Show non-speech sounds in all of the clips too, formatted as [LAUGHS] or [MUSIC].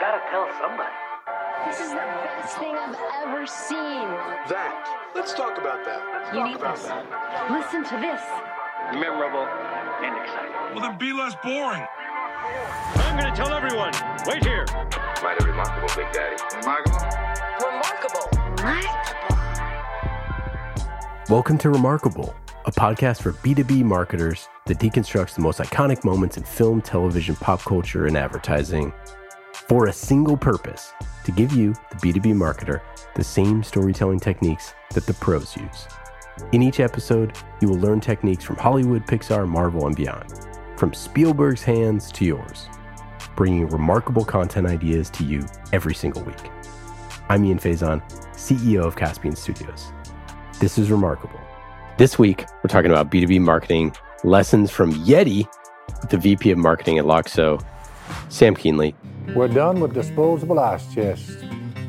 gotta tell somebody. This is the best thing I've ever seen. That. Let's talk about that. Let's You talk need about this. that. Listen to this. Memorable and exciting. Well, then be less boring. I'm gonna tell everyone. Wait here. Mighty remarkable, Big Daddy. Remarkable. Remarkable. Welcome to Remarkable, a podcast for B2B marketers that deconstructs the most iconic moments in film, television, pop culture, and advertising for a single purpose to give you, the B2B marketer, the same storytelling techniques that the pros use. In each episode, you will learn techniques from Hollywood, Pixar, Marvel, and beyond, from Spielberg's hands to yours, bringing remarkable content ideas to you every single week. I'm Ian Faison, CEO of Caspian Studios. This is remarkable. This week, we're talking about B2B marketing lessons from Yeti the VP of Marketing at Loxo, Sam Kuehnle. We're done with disposable ice chests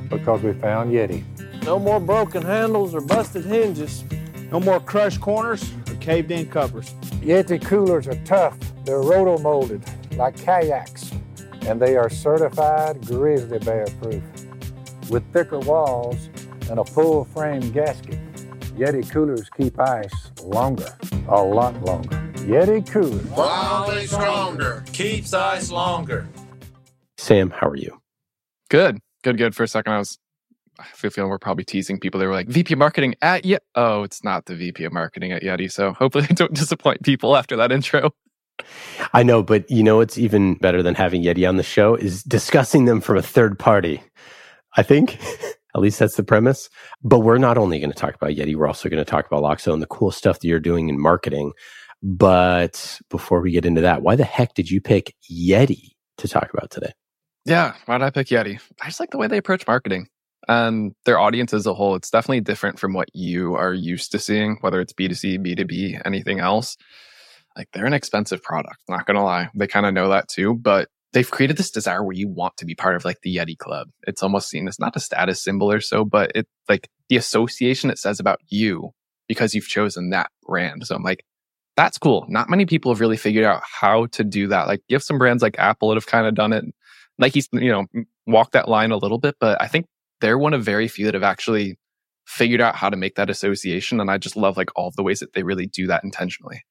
because we found Yeti. No more broken handles or busted hinges. No more crushed corners or caved in covers. Yeti coolers are tough. They're roto molded like kayaks, and they are certified grizzly bear proof. With thicker walls and a full frame gasket, Yeti coolers keep ice longer, a lot longer. Yeti coolers. Wildly stronger. Keeps ice longer. Sam, how are you? Good, good, good. For a second, I was, I feel feeling we're probably teasing people. They were like, VP of marketing at Yeti. Oh, it's not the VP of marketing at Yeti. So hopefully [LAUGHS] I don't disappoint people after that intro. I know, but you know what's even better than having Yeti on the show is discussing them from a third party. I think [LAUGHS] at least that's the premise. But we're not only going to talk about Yeti, we're also going to talk about Loxo and the cool stuff that you're doing in marketing. But before we get into that, why the heck did you pick Yeti to talk about today? Yeah, why did I pick Yeti? I just like the way they approach marketing and their audience as a whole. It's definitely different from what you are used to seeing, whether it's B2C, B2B, anything else. Like they're an expensive product, not gonna lie. They kind of know that too, but they've created this desire where you want to be part of like the Yeti Club. It's almost seen as not a status symbol or so, but it like the association it says about you because you've chosen that brand. So I'm like, that's cool. Not many people have really figured out how to do that. Like you have some brands like Apple that have kind of done it. Nike's, you know, walked that line a little bit, but I think they're one of very few that have actually figured out how to make that association. And I just love like all of the ways that they really do that intentionally.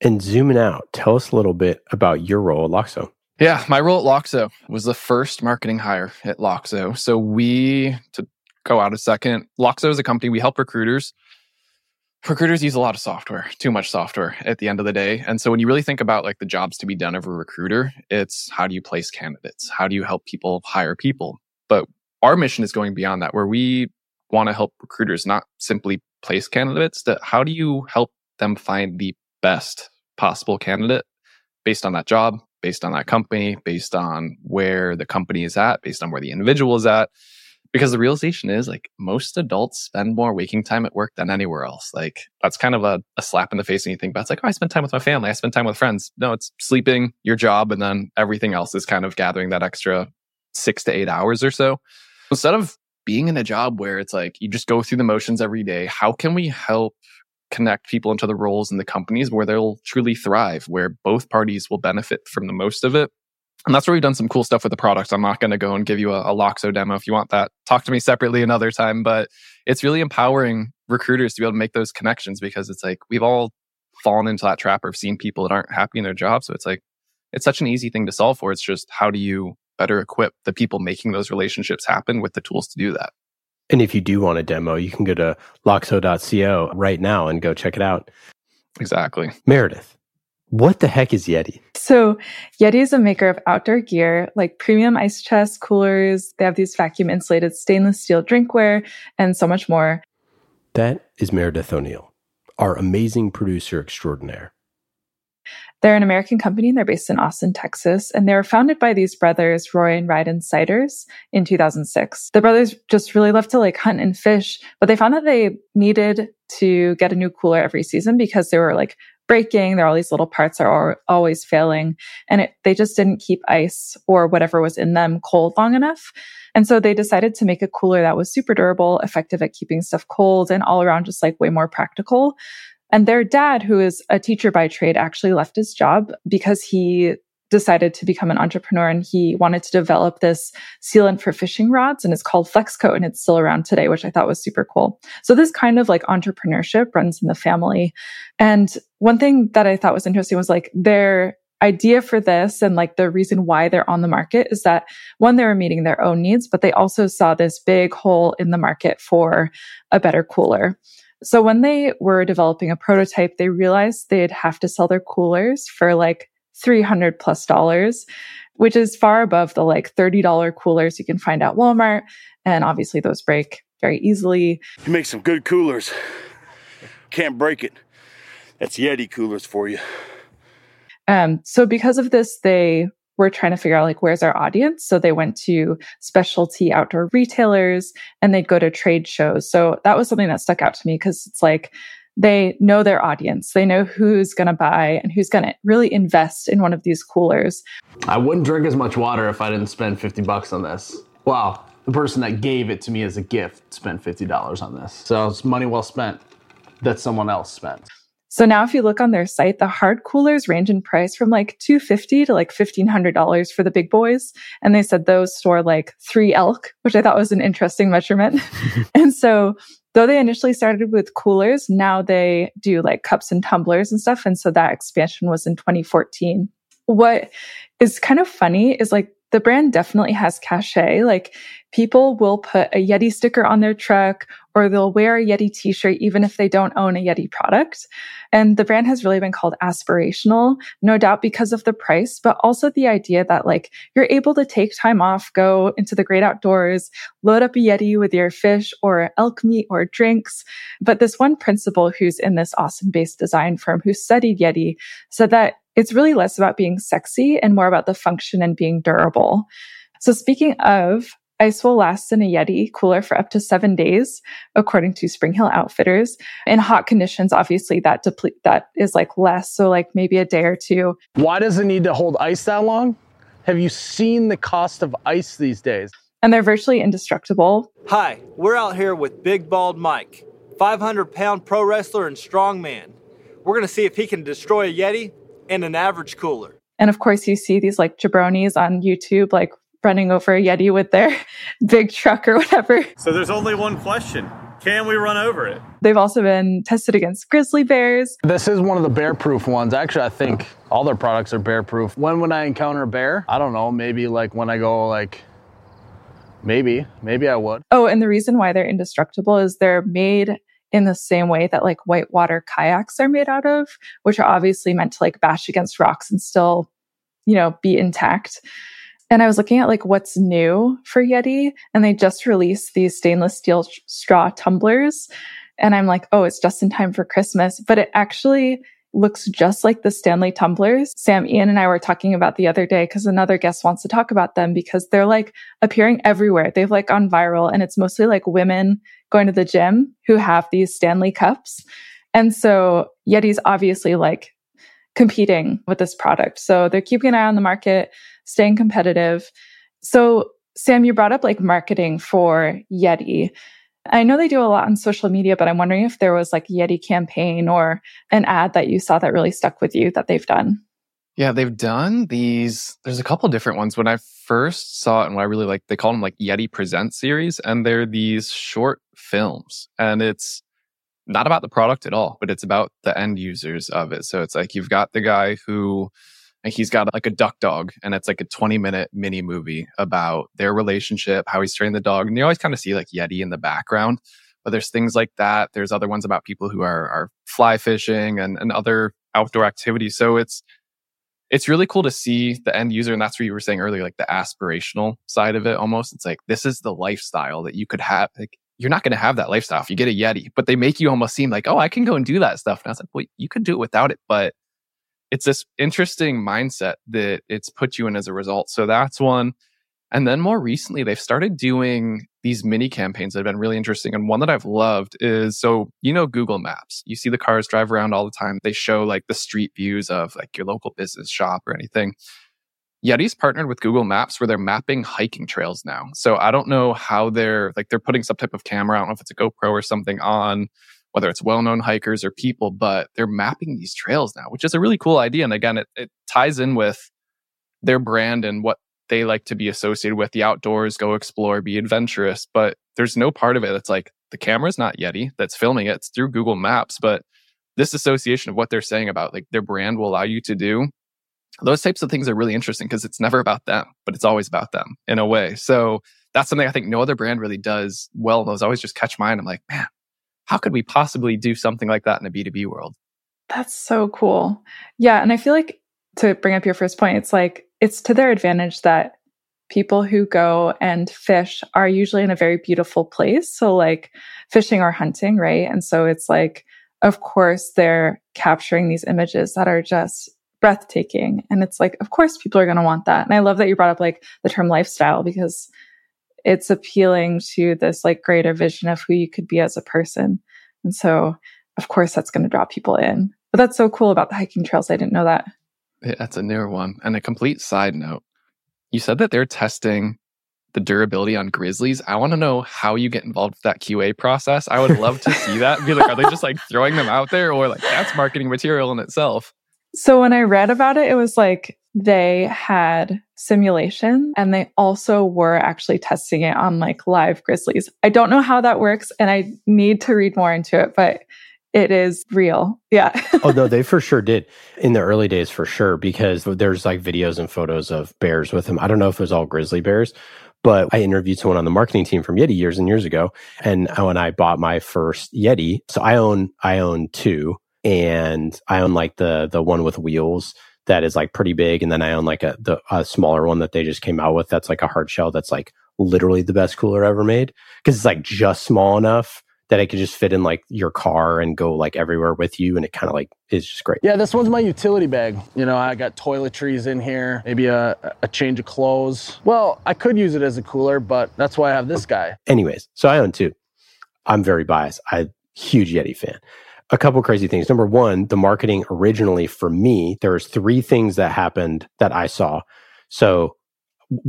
And zooming out, tell us a little bit about your role at Loxo. Yeah, my role at Loxo was the first marketing hire at Loxo. So we, to go out a second, Loxo is a company, we help recruiters. Recruiters use a lot of software, too much software at the end of the day. And so when you really think about like the jobs to be done of a recruiter, it's how do you place candidates? How do you help people hire people? But our mission is going beyond that, where we want to help recruiters not simply place candidates, that how do you help them find the best possible candidate based on that job, based on that company, based on where the company is at, based on where the individual is at. Because the realization is like most adults spend more waking time at work than anywhere else. Like that's kind of a, a slap in the face when you think about it. it's like, oh, I spend time with my family, I spend time with friends. No, it's sleeping, your job, and then everything else is kind of gathering that extra six to eight hours or so. Instead of being in a job where it's like you just go through the motions every day, how can we help connect people into the roles in the companies where they'll truly thrive, where both parties will benefit from the most of it. And that's where we've done some cool stuff with the products. I'm not going to go and give you a, a Loxo demo if you want that. Talk to me separately another time, but it's really empowering recruiters to be able to make those connections because it's like we've all fallen into that trap of seeing people that aren't happy in their job. So it's like, it's such an easy thing to solve for. It's just how do you better equip the people making those relationships happen with the tools to do that? And if you do want a demo, you can go to loxo.co right now and go check it out. Exactly. Meredith, what the heck is Yeti? So, Yeti is a maker of outdoor gear like premium ice chests, coolers. They have these vacuum insulated stainless steel drinkware and so much more. That is Meredith O'Neill, our amazing producer extraordinaire. They're an American company and they're based in Austin, Texas. And they were founded by these brothers, Roy and Ryan Seiders, in 2006. The brothers just really love to like hunt and fish, but they found that they needed to get a new cooler every season because they were like breaking. There are all these little parts are always failing. And it, they just didn't keep ice or whatever was in them cold long enough. And so they decided to make a cooler that was super durable, effective at keeping stuff cold, and all around just like way more practical. And their dad, who is a teacher by trade, actually left his job because he decided to become an entrepreneur and he wanted to develop this sealant for fishing rods and it's called Flexcoat and it's still around today, which I thought was super cool. So this kind of like entrepreneurship runs in the family. And one thing that I thought was interesting was like their idea for this and like the reason why they're on the market is that one, they were meeting their own needs, but they also saw this big hole in the market for a better cooler. So when they were developing a prototype, they realized they'd have to sell their coolers for like 300 plus dollars, which is far above the like $30 coolers you can find at Walmart. And obviously those break very easily. You make some good coolers. Can't break it. That's Yeti coolers for you. Um, so because of this, they were trying to figure out like where's our audience. So they went to specialty outdoor retailers and they'd go to trade shows. So that was something that stuck out to me because it's like they know their audience. They know who's going to buy and who's going to really invest in one of these coolers. I wouldn't drink as much water if I didn't spend 50 bucks on this. Wow. The person that gave it to me as a gift spent $50 on this. So it's money well spent that someone else spent. So now if you look on their site, the hard coolers range in price from like 250 to like $1,500 for the big boys. And they said those store like three elk, which I thought was an interesting measurement. [LAUGHS] and so though they initially started with coolers, now they do like cups and tumblers and stuff. And so that expansion was in 2014. What is kind of funny is like the brand definitely has cachet. Like people will put a Yeti sticker on their truck or they'll wear a Yeti t-shirt even if they don't own a Yeti product. And the brand has really been called aspirational, no doubt because of the price, but also the idea that like you're able to take time off, go into the great outdoors, load up a Yeti with your fish or elk meat or drinks. But this one principal who's in this awesome base design firm who studied Yeti said that it's really less about being sexy and more about the function and being durable. So speaking of, ice will last in a Yeti cooler for up to seven days, according to Spring Hill Outfitters. In hot conditions, obviously that deplete that is like less, so like maybe a day or two. Why does it need to hold ice that long? Have you seen the cost of ice these days? And they're virtually indestructible. Hi, we're out here with Big Bald Mike, 500 pound pro wrestler and strongman. We're gonna see if he can destroy a Yeti and an average cooler. And of course, you see these like jabronis on YouTube, like running over a Yeti with their [LAUGHS] big truck or whatever. So there's only one question. Can we run over it? They've also been tested against grizzly bears. This is one of the bear proof ones. Actually, I think all their products are bear proof. When would I encounter a bear? I don't know. Maybe like when I go like maybe, maybe I would. Oh, and the reason why they're indestructible is they're made in the same way that like whitewater kayaks are made out of, which are obviously meant to like bash against rocks and still, you know, be intact. And I was looking at like what's new for Yeti, and they just released these stainless steel straw tumblers. And I'm like, oh, it's just in time for Christmas. But it actually looks just like the Stanley tumblers. Sam, Ian, and I were talking about the other day because another guest wants to talk about them because they're like appearing everywhere. They've like gone viral and it's mostly like women going to the gym who have these Stanley cups. And so Yeti's obviously like competing with this product. So they're keeping an eye on the market, staying competitive. So Sam, you brought up like marketing for Yeti. I know they do a lot on social media, but I'm wondering if there was like a Yeti campaign or an ad that you saw that really stuck with you that they've done. Yeah, they've done these. There's a couple different ones. When I first saw it, and what I really like, they call them like Yeti Present series, and they're these short films, and it's not about the product at all, but it's about the end users of it. So it's like you've got the guy who he's got like a duck dog and it's like a 20 minute mini movie about their relationship how he's training the dog and you always kind of see like yeti in the background but there's things like that there's other ones about people who are are fly fishing and, and other outdoor activities so it's it's really cool to see the end user and that's what you were saying earlier like the aspirational side of it almost it's like this is the lifestyle that you could have like you're not going to have that lifestyle if you get a yeti but they make you almost seem like oh i can go and do that stuff and i was like well you could do it without it but it's this interesting mindset that it's put you in as a result. So that's one. And then more recently, they've started doing these mini campaigns that have been really interesting. And one that I've loved is so, you know, Google Maps. You see the cars drive around all the time. They show like the street views of like your local business shop or anything. Yeti's partnered with Google Maps where they're mapping hiking trails now. So I don't know how they're like, they're putting some type of camera. I don't know if it's a GoPro or something on whether it's well-known hikers or people, but they're mapping these trails now, which is a really cool idea. And again, it, it ties in with their brand and what they like to be associated with the outdoors, go explore, be adventurous. But there's no part of it that's like the camera's not Yeti that's filming it. It's through Google Maps. But this association of what they're saying about like their brand will allow you to do those types of things are really interesting because it's never about them, but it's always about them in a way. So that's something I think no other brand really does well. Those always just catch mine. I'm like, man, how could we possibly do something like that in a B2B world? That's so cool. Yeah. And I feel like to bring up your first point, it's like it's to their advantage that people who go and fish are usually in a very beautiful place. So, like fishing or hunting, right? And so it's like, of course, they're capturing these images that are just breathtaking. And it's like, of course, people are going to want that. And I love that you brought up like the term lifestyle because it's appealing to this like greater vision of who you could be as a person. And so, of course, that's going to draw people in. But that's so cool about the hiking trails. I didn't know that. That's a newer one. And a complete side note you said that they're testing the durability on grizzlies. I want to know how you get involved with that QA process. I would love to see that. Be like, are they just like throwing them out there or like that's marketing material in itself? So when I read about it, it was like they had simulation and they also were actually testing it on like live grizzlies. I don't know how that works and I need to read more into it, but it is real. Yeah. [LAUGHS] oh no, they for sure did in the early days for sure because there's like videos and photos of bears with them. I don't know if it was all grizzly bears, but I interviewed someone on the marketing team from Yeti years and years ago, and when I bought my first Yeti, so I own I own two, and I own like the the one with wheels that is like pretty big, and then I own like a the a smaller one that they just came out with that's like a hard shell that's like literally the best cooler ever made because it's like just small enough that it could just fit in like your car and go like everywhere with you and it kind of like is just great. Yeah, this one's my utility bag. You know, I got toiletries in here, maybe a, a change of clothes. Well, I could use it as a cooler, but that's why I have this guy. Anyways, so I own two. I'm very biased. I huge Yeti fan. A couple crazy things. Number one, the marketing originally for me, there was three things that happened that I saw. So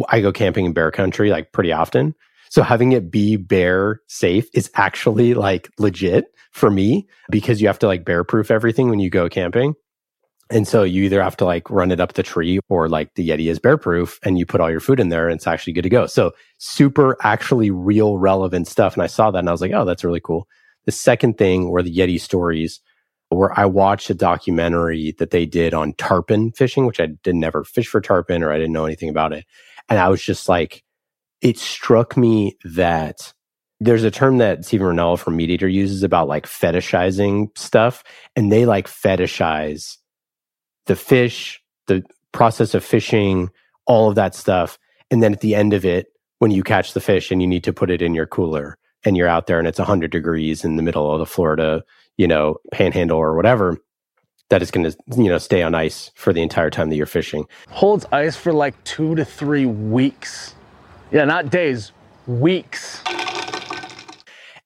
I go camping in bear country like pretty often. So having it be bear safe is actually like legit for me because you have to like bear proof everything when you go camping. And so you either have to like run it up the tree or like the Yeti is bear proof and you put all your food in there and it's actually good to go. So super actually real relevant stuff. And I saw that and I was like, oh, that's really cool. The second thing were the Yeti stories where I watched a documentary that they did on tarpon fishing, which I did never fish for tarpon or I didn't know anything about it. And I was just like, it struck me that there's a term that Steven Rinella from MeatEater uses about like fetishizing stuff, and they like fetishize the fish, the process of fishing, all of that stuff. And then at the end of it, when you catch the fish and you need to put it in your cooler and you're out there and it's 100 degrees in the middle of the Florida, you know, panhandle or whatever, that is going to, you know, stay on ice for the entire time that you're fishing. Holds ice for like two to three weeks. Yeah, not days, weeks.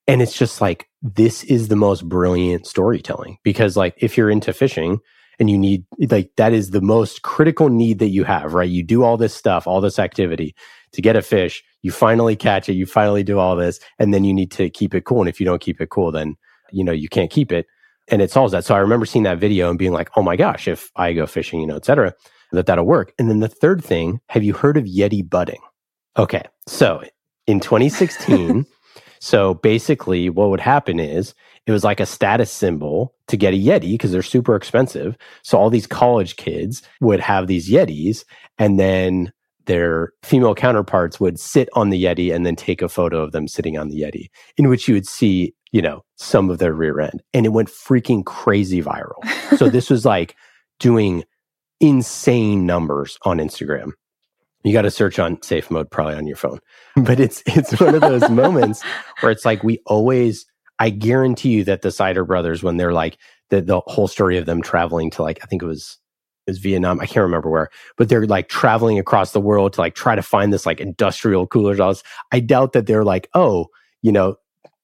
And it's just like, this is the most brilliant storytelling because, like, if you're into fishing and you need, like, that is the most critical need that you have, right? You do all this stuff, all this activity to get a fish, you finally catch it, you finally do all this, and then you need to keep it cool. And if you don't keep it cool, then, you know, you can't keep it. And it solves that. So I remember seeing that video and being like, oh my gosh, if I go fishing, you know, et cetera, that that'll work. And then the third thing, have you heard of Yeti budding? Okay. So in 2016, [LAUGHS] so basically what would happen is it was like a status symbol to get a Yeti because they're super expensive. So all these college kids would have these Yetis and then their female counterparts would sit on the Yeti and then take a photo of them sitting on the Yeti, in which you would see, you know, some of their rear end. And it went freaking crazy viral. so this [LAUGHS] was like doing insane numbers on Instagram you got to search on safe mode probably on your phone. [LAUGHS] But it's it's one of those moments [LAUGHS] where it's like we always i guarantee you that the Seider brothers when they're like the, the whole story of them traveling to like i think it was it was vietnam i can't remember where but they're like traveling across the world to like try to find this like industrial cooler house i doubt that they're like oh you know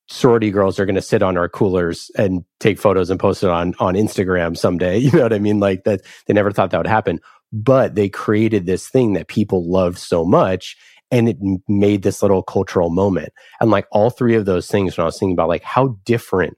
sorority girls are going to sit on our coolers and take photos and post it on on instagram someday. [LAUGHS] You know what i mean? Like that they never thought that would happen but they created this thing that people loved so much and it made this little cultural moment. And like all three of those things when i was thinking about like how different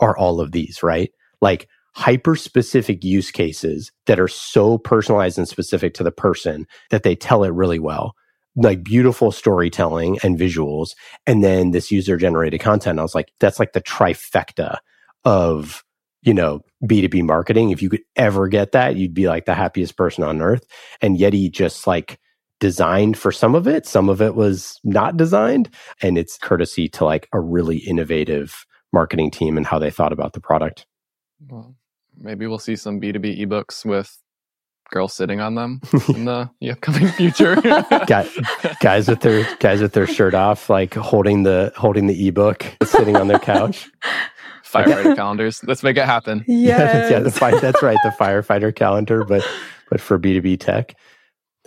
are all of these right? Like hyper specific use cases that are so personalized and specific to the person that they tell it really well. Like beautiful storytelling and visuals and then this user generated content i was like that's like the trifecta of you know b2b marketing if you could ever get that you'd be like the happiest person on earth and yeti just like designed for some of it some of it was not designed and it's courtesy to like a really innovative marketing team and how they thought about the product well, maybe we'll see some b2b ebooks with girls sitting on them [LAUGHS] in the, the upcoming future. guys with their guys with their shirt off, like holding the holding the ebook, sitting on their couch. [LAUGHS] Firefighter calendars. Let's make it happen. [LAUGHS] Yes. yeah, the fight. That's right, the [LAUGHS] firefighter calendar, but [LAUGHS] but for B two B tech.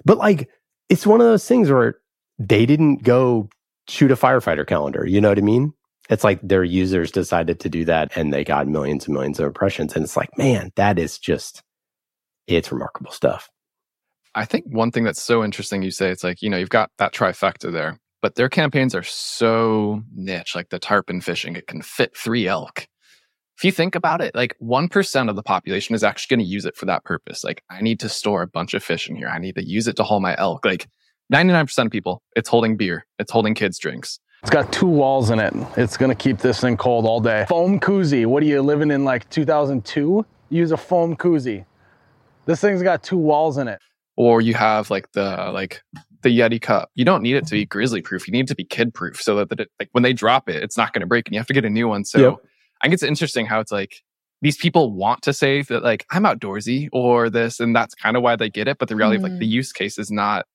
But like, it's one of those things where they didn't go shoot a firefighter calendar. You know what I mean? It's like their users decided to do that, and they got millions and millions of impressions. And it's like, man, that is just it's remarkable stuff. I think one thing that's so interesting, you say it's like, you know, you've got that trifecta there, but their campaigns are so niche, like the tarpon fishing, it can fit three elk. If you think about it, like 1% of the population is actually going to use it for that purpose. Like, I need to store a bunch of fish in here. I need to use it to haul my elk. Like, 99% of people, it's holding beer, it's holding kids' drinks. It's got two walls in it. It's going to keep this thing cold all day. Foam koozie. What are you living in like 2002? Use a foam koozie. This thing's got two walls in it. Or you have like the like the Yeti cup. You don't need it to be grizzly proof. You need it to be kid proof so that, that it, like when they drop it, it's not going to break and you have to get a new one. So yep. I think it's interesting how it's like these people want to say that like I'm outdoorsy or this, and that's kind of why they get it. But the reality mm. of like the mm. use case is not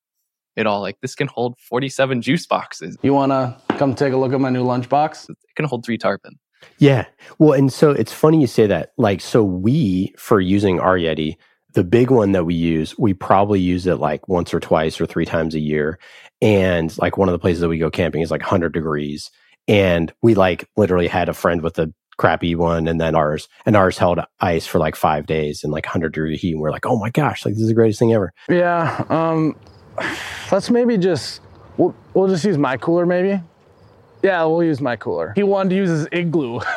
at all. Like this can hold 47 juice boxes. You want to come take a look at my new lunchbox? It can hold three tarpon. Yeah. Well, and so it's funny you say that. Like, so we, for using our Yeti, the big one that we use, we probably use it like once or twice or three times a year. And like one of the places that we go camping is like 100 degrees. And we like literally had a friend with a crappy one and then ours. And ours held ice for like five days in like 100 degree heat. And we're like, oh my gosh, like this is the greatest thing ever. Yeah. Um, let's maybe just, we'll, we'll just use my cooler maybe. Yeah, we'll use my cooler. He wanted to use his igloo. [LAUGHS]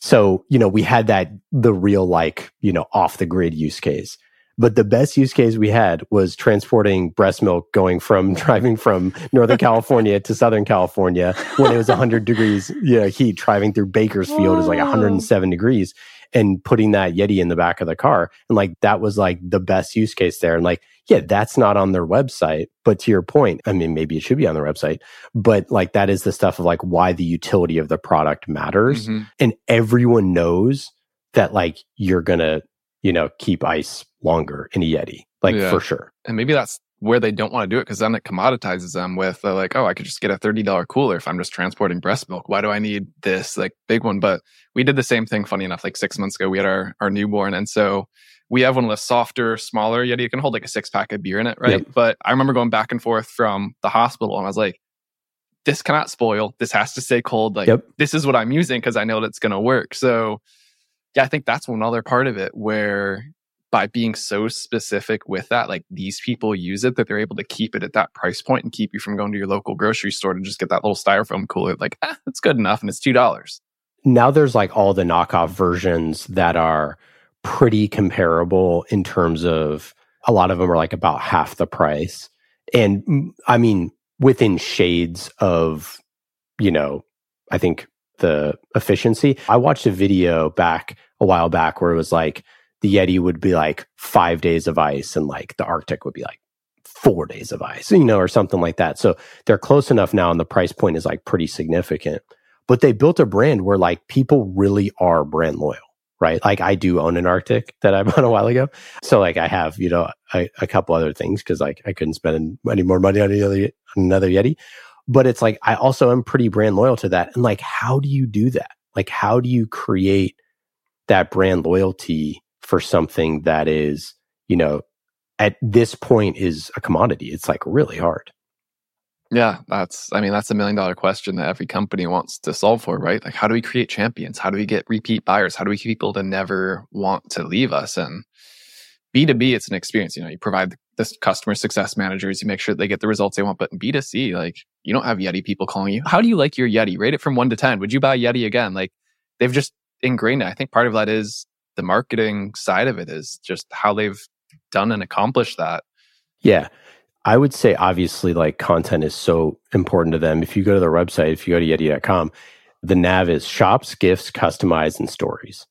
So, you know, we had that, the real like, you know, off the grid use case. But the best use case we had was transporting breast milk going from [LAUGHS] driving from Northern California to Southern California when it was 100 degrees you know, heat, driving through Bakersfield is like 107 degrees and putting that Yeti in the back of the car. And like that was like the best use case there. And like, yeah, that's not on their website. But to your point, I mean, maybe it should be on their website, but like that is the stuff of like why the utility of the product matters. Mm-hmm. And everyone knows that like you're going to, you know, keep ice longer in a Yeti, like yeah. for sure. And maybe that's where they don't want to do it because then it commoditizes them with uh, like, oh, I could just get a $30 cooler if I'm just transporting breast milk. Why do I need this like big one? But we did the same thing, funny enough, like six months ago, we had our, our newborn. And so we have one of the softer, smaller Yeti. You can hold like a six pack of beer in it, right? Yep. But I remember going back and forth from the hospital and I was like, this cannot spoil. This has to stay cold. Like, yep. this is what I'm using because I know that it's going to work. So, yeah, I think that's one other part of it where by being so specific with that, like these people use it that they're able to keep it at that price point and keep you from going to your local grocery store to just get that little styrofoam cooler. Like, ah, it's good enough and it's $2. Now there's like all the knockoff versions that are pretty comparable in terms of a lot of them are like about half the price. And mm, I mean, within shades of, you know, I think the efficiency. I watched a video back a while back where it was like, the Yeti would be like five days of ice and like the RTIC would be like four days of ice, you know, or something like that. So they're close enough now and the price point is like pretty significant. But they built a brand where like people really are brand loyal, right? Like I do own an RTIC that I [LAUGHS] bought a while ago. So like I have, you know, a, a couple other things because like I couldn't spend any more money on, other, on another Yeti. But it's like I also am pretty brand loyal to that. And like, how do you do that? Like, how do you create that brand loyalty for something that is, you know, at this point is a commodity. It's like really hard. Yeah, that's, I mean, that's a million dollar question that every company wants to solve for, right? Like, how do we create champions? How do we get repeat buyers? How do we get people to never want to leave us? And B2B, it's an experience. You know, you provide the customer success managers, you make sure they get the results they want. But in B2C, like, you don't have Yeti people calling you. How do you like your Yeti? Rate it from one to 10. Would you buy Yeti again? Like, they've just ingrained. I think part of that is the marketing side of it is just how they've done and accomplished that. Yeah. I would say obviously like content is so important to them. If you go to their website, if you go to Yeti.com, the nav is shops, gifts, customized, and stories.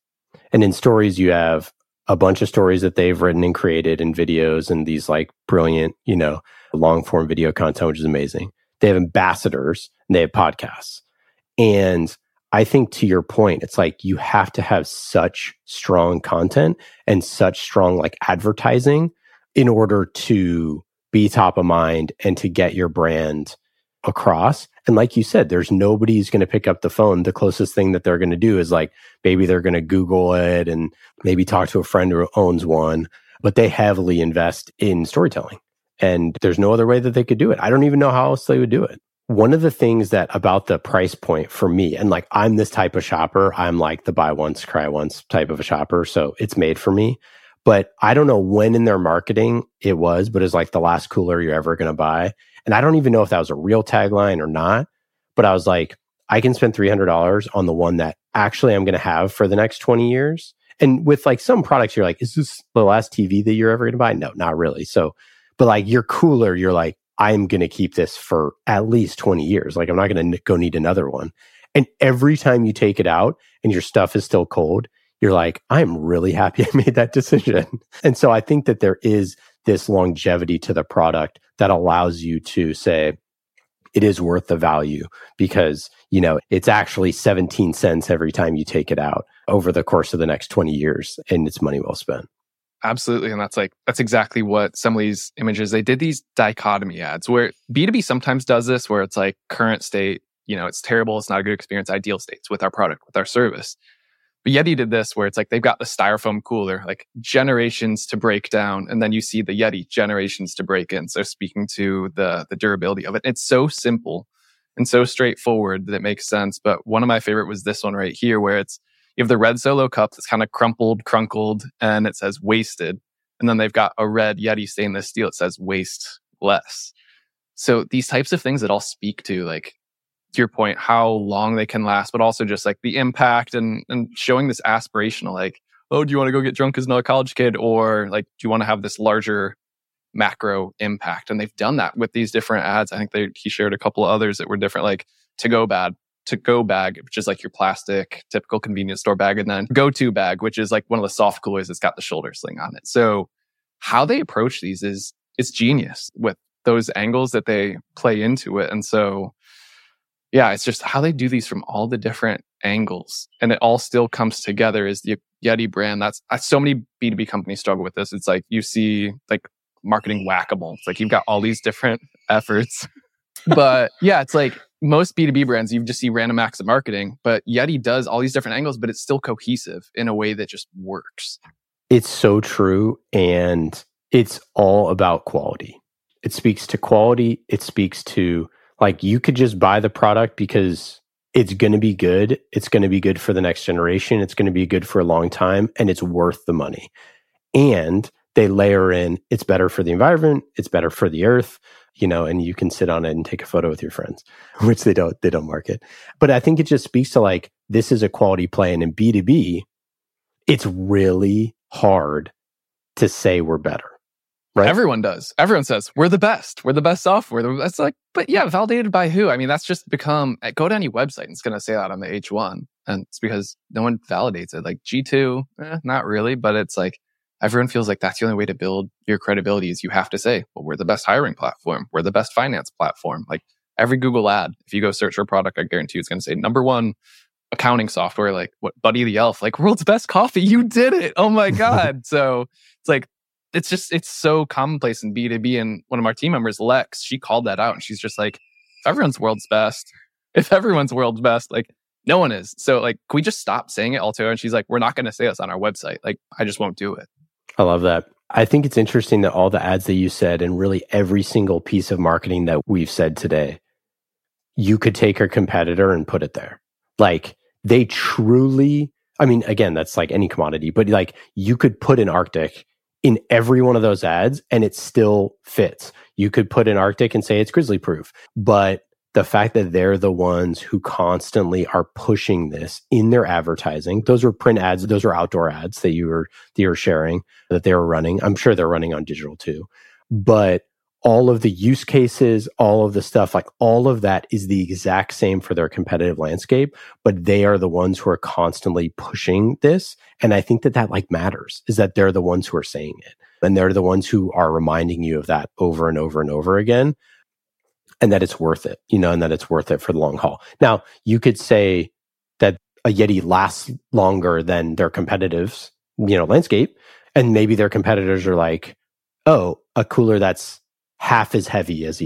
And in stories, you have a bunch of stories that they've written and created and videos and these like brilliant, you know, long form video content, which is amazing. They have ambassadors and they have podcasts. And I think to your point, it's like you have to have such strong content and such strong like advertising in order to be top of mind and to get your brand across. And like you said, there's nobody who's going to pick up the phone. The closest thing that they're going to do is like maybe they're going to Google it and maybe talk to a friend who owns one, but they heavily invest in storytelling. And there's no other way that they could do it. I don't even know how else they would do it. One of the things that about the price point for me, and like I'm this type of shopper, I'm like the buy once, cry once type of a shopper. So it's made for me. But I don't know when in their marketing it was, but it's like the last cooler you're ever going to buy. And I don't even know if that was a real tagline or not. But I was like, I can spend $300 on the one that actually I'm going to have for the next 20 years. And with like some products, you're like, is this the last TV that you're ever going to buy? No, not really. So, but like your cooler, you're like, I'm going to keep this for at least 20 years. Like I'm not going to go need another one. And every time you take it out and your stuff is still cold, you're like, I'm really happy [LAUGHS] I made that decision. And so I think that there is this longevity to the product that allows you to say, it is worth the value because, you know, it's actually 17 cents every time you take it out over the course of the next 20 years and it's money well spent. Absolutely. And that's like, that's exactly what some of these images, they did these dichotomy ads where B2B sometimes does this, where it's like current state, you know, it's terrible, it's not a good experience, ideal states with our product, with our service. But Yeti did this where it's like they've got the styrofoam cooler, like generations to break down, and then you see the Yeti generations to break in. So speaking to the the durability of it, it's so simple and so straightforward that it makes sense. But one of my favorite was this one right here, where it's you have the red solo cup that's kind of crumpled, crunkled, and it says wasted. And then they've got a red Yeti stainless steel. It says waste less. So these types of things that all speak to like to your point, how long they can last, but also just like the impact and and showing this aspirational, like, oh, do you want to go get drunk as another college kid, or like, do you want to have this larger macro impact? And they've done that with these different ads. I think they he shared a couple of others that were different, like to go bad, to go bag, which is like your plastic typical convenience store bag, and then go to bag, which is like one of the soft coolers that's got the shoulder sling on it. So how they approach these is it's genius with those angles that they play into it. And so yeah, it's just how they do these from all the different angles and it all still comes together is the Yeti brand. That's, so many B2B companies struggle with this. It's like you see like marketing whack-a-mole. It's like you've got all these different efforts. [LAUGHS] but yeah, it's like most B2B brands, you just see random acts of marketing, but Yeti does all these different angles, but it's still cohesive in a way that just works. It's so true. And it's all about quality. It speaks to quality. It speaks to like you could just buy the product because it's going to be good. It's going to be good for the next generation. It's going to be good for a long time and it's worth the money. And they layer in it's better for the environment, it's better for the earth, you know, and you can sit on it and take a photo with your friends, [LAUGHS] which they don't they don't market. But I think it just speaks to like this is a quality play and in B2B it's really hard to say we're better Right. Everyone does. Everyone says we're the best. We're the best software. That's like, but yeah, validated by who? I mean, that's just become. Eh, go to any website and it's going to say that on the H1, and it's because no one validates it. Like G2, eh, not really, but it's like everyone feels like that's the only way to build your credibility is you have to say, well, we're the best hiring platform. We're the best finance platform. Like every Google ad, if you go search for a product, I guarantee it's going to say number one accounting software, like what Buddy the Elf, like world's best coffee. You did it. Oh my [LAUGHS] God. so it's like it's just it's so commonplace in B2B. And one of our team members, Lex, she called that out and she's just like, if everyone's world's best, if everyone's world's best, like no one is. So like, can we just stop saying it all altogether? And she's like, we're not going to say this on our website. Like, I just won't do it. I love that. I think it's interesting that all the ads that you said and really every single piece of marketing that we've said today, you could take a competitor and put it there. Like they truly, I mean, again, that's like any commodity, but like you could put an RTIC in every one of those ads and it still fits. You could put an RTIC and say it's grizzly proof, but the fact that they're the ones who constantly are pushing this in their advertising. Those are print ads, those are outdoor ads that you were that you're sharing that they were running. I'm sure they're running on digital too. But all of the use cases, all of the stuff, like all of that is the exact same for their competitive landscape, but they are the ones who are constantly pushing this. And I think that that like matters is that they're the ones who are saying it. And they're the ones who are reminding you of that over and over and over again. And that it's worth it, you know, and that it's worth it for the long haul. Now, you could say that a Yeti lasts longer than their competitives, you know, landscape. And maybe their competitors are like, oh, a cooler that's half as heavy as a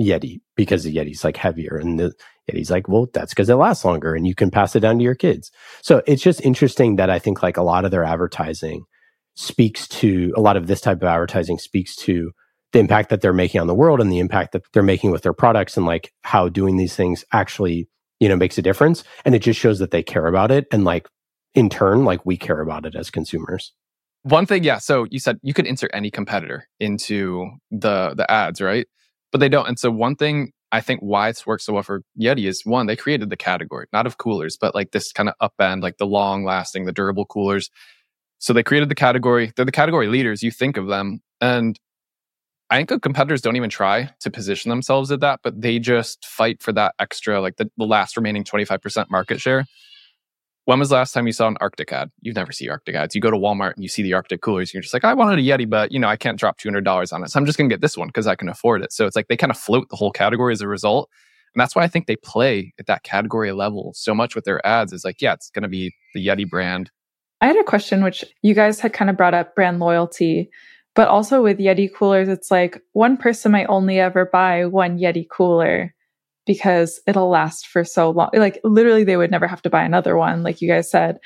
Yeti because the Yeti's like heavier. And the Yeti's like, well, that's because it lasts longer and you can pass it down to your kids. So it's just interesting that I think like a lot of their advertising speaks to a lot of this type of advertising speaks to the impact that they're making on the world and the impact that they're making with their products and like how doing these things actually, you know, makes a difference. And it just shows that they care about it. And like in turn, like we care about it as consumers. One thing, yeah. So you said you could insert any competitor into the the ads, right? But they don't. And so one thing I think why it's worked so well for Yeti is one, they created the category, not of coolers, but like this kind of upend, like the long lasting, the durable coolers. So they created the category. They're the category leaders. You think of them. And I think competitors don't even try to position themselves at that, but they just fight for that extra, like the, the last remaining 25% market share. When was the last time you saw an RTIC ad? You've never see RTIC ads. You go to Walmart and you see the RTIC coolers. And you're just like, I wanted a Yeti, but you know, I can't drop two hundred dollars on it, so I'm just gonna get this one because I can afford it. So it's like they kind of float the whole category as a result, and that's why I think they play at that category level so much with their ads. Is like, yeah, it's gonna be the Yeti brand. I had a question which you guys had kind of brought up brand loyalty, but also with Yeti coolers, it's like one person might only ever buy one Yeti cooler because it'll last for so long. Like literally, they would never have to buy another one, like you guys said.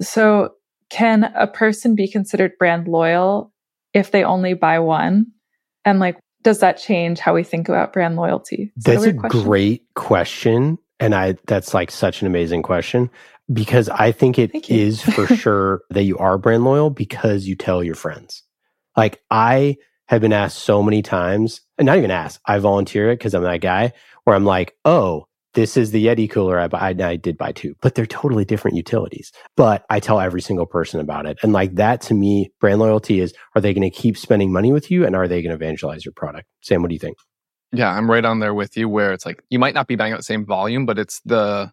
So, can a person be considered brand loyal if they only buy one? And like, does that change how we think about brand loyalty? Is that's that a, a question? great question. And I, that's like such an amazing question because I think it is for [LAUGHS] sure that you are brand loyal because you tell your friends. Like I have been asked so many times, and not even asked, I volunteer it because I'm that guy where I'm like, oh, this is the Yeti cooler I, I, I did buy two, but they're totally different utilities. But I tell every single person about it. And like that to me, brand loyalty is are they going to keep spending money with you and are they going to evangelize your product? Sam, what do you think? Yeah, I'm right on there with you where it's like you might not be buying out the same volume, but it's the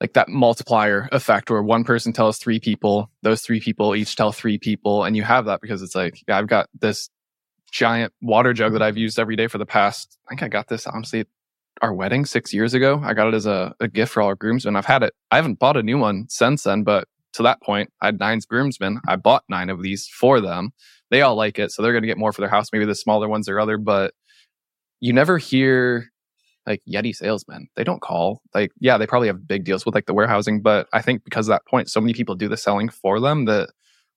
like that multiplier effect where one person tells three people, those three people each tell three people, and you have that because it's like, yeah, I've got this giant water jug that I've used every day for the past, I think I got this honestly our wedding six years ago. I got it as a, a gift for all our groomsmen. I've had it. I haven't bought a new one since then, but to that point, I had nine groomsmen. I bought nine of these for them. They all like it, so they're going to get more for their house. Maybe the smaller ones or other, but you never hear like Yeti salesmen. They don't call. Like, yeah, they probably have big deals with like the warehousing, but I think because of that point, so many people do the selling for them that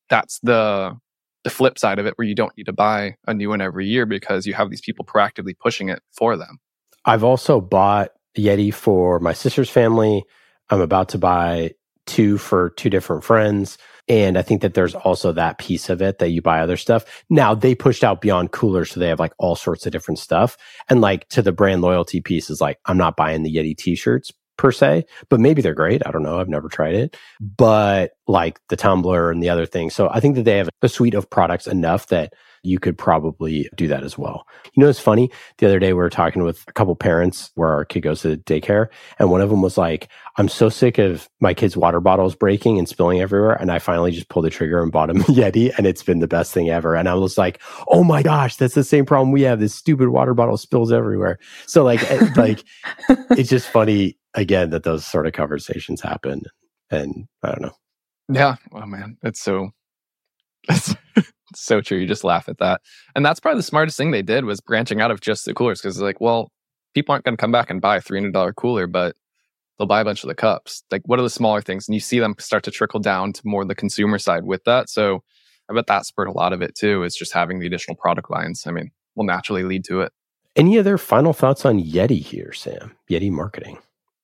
that's the the flip side of it where you don't need to buy a new one every year because you have these people proactively pushing it for them. I've also bought Yeti for my sister's family. I'm about to buy two for two different friends. And I think that there's also that piece of it that you buy other stuff. Now they pushed out beyond coolers. So they have like all sorts of different stuff. And like to the brand loyalty piece is like, I'm not buying the Yeti t-shirts per se, but maybe they're great. I don't know. I've never tried it, but like the tumbler and the other things. So I think that they have a suite of products enough that you could probably do that as well. You know, it's funny. The other day we were talking with a couple parents where our kid goes to daycare, and one of them was like, I'm so sick of my kid's water bottles breaking and spilling everywhere. And I finally just pulled the trigger and bought him a [LAUGHS] Yeti, and it's been the best thing ever. And I was like, oh my gosh, that's the same problem we have. This stupid water bottle spills everywhere. So like, like [LAUGHS] it's just funny again that those sort of conversations happen. And I don't know. Yeah. Oh man, it's so [LAUGHS] it's so true. You just laugh at that. And that's probably the smartest thing they did was branching out of just the coolers because like, well, people aren't going to come back and buy a $300 cooler, but they'll buy a bunch of the cups. Like, what are the smaller things? And you see them start to trickle down to more the consumer side with that. So I bet that spurred a lot of it too, is just having the additional product lines. I mean, will naturally lead to it. Any other final thoughts on Yeti here, Sam? Yeti marketing?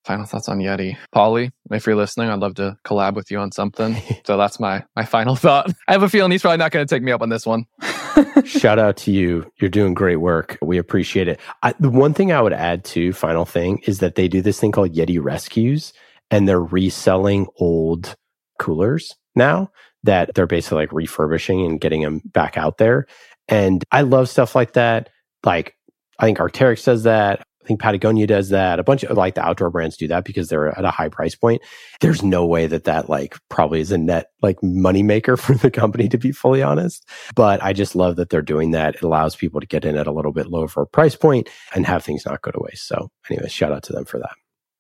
Final thoughts on Yeti. Polly, if you're listening, I'd love to collab with you on something. [LAUGHS] so that's my my final thought. I have a feeling he's probably not going to take me up on this one. [LAUGHS] Shout out to you. You're doing great work. We appreciate it. I, the one thing I would add to final thing is that they do this thing called Yeti Rescues and they're reselling old coolers now that they're basically like refurbishing and getting them back out there. And I love stuff like that. Like I think Arc'teryx says that. I think Patagonia does that. A bunch of like the outdoor brands do that because they're at a high price point. There's no way that that like probably is a net like moneymaker [LAUGHS] for the company to be fully honest. But I just love that they're doing that. It allows people to get in at a little bit lower price point and have things not go to waste. So anyway, shout out to them for that.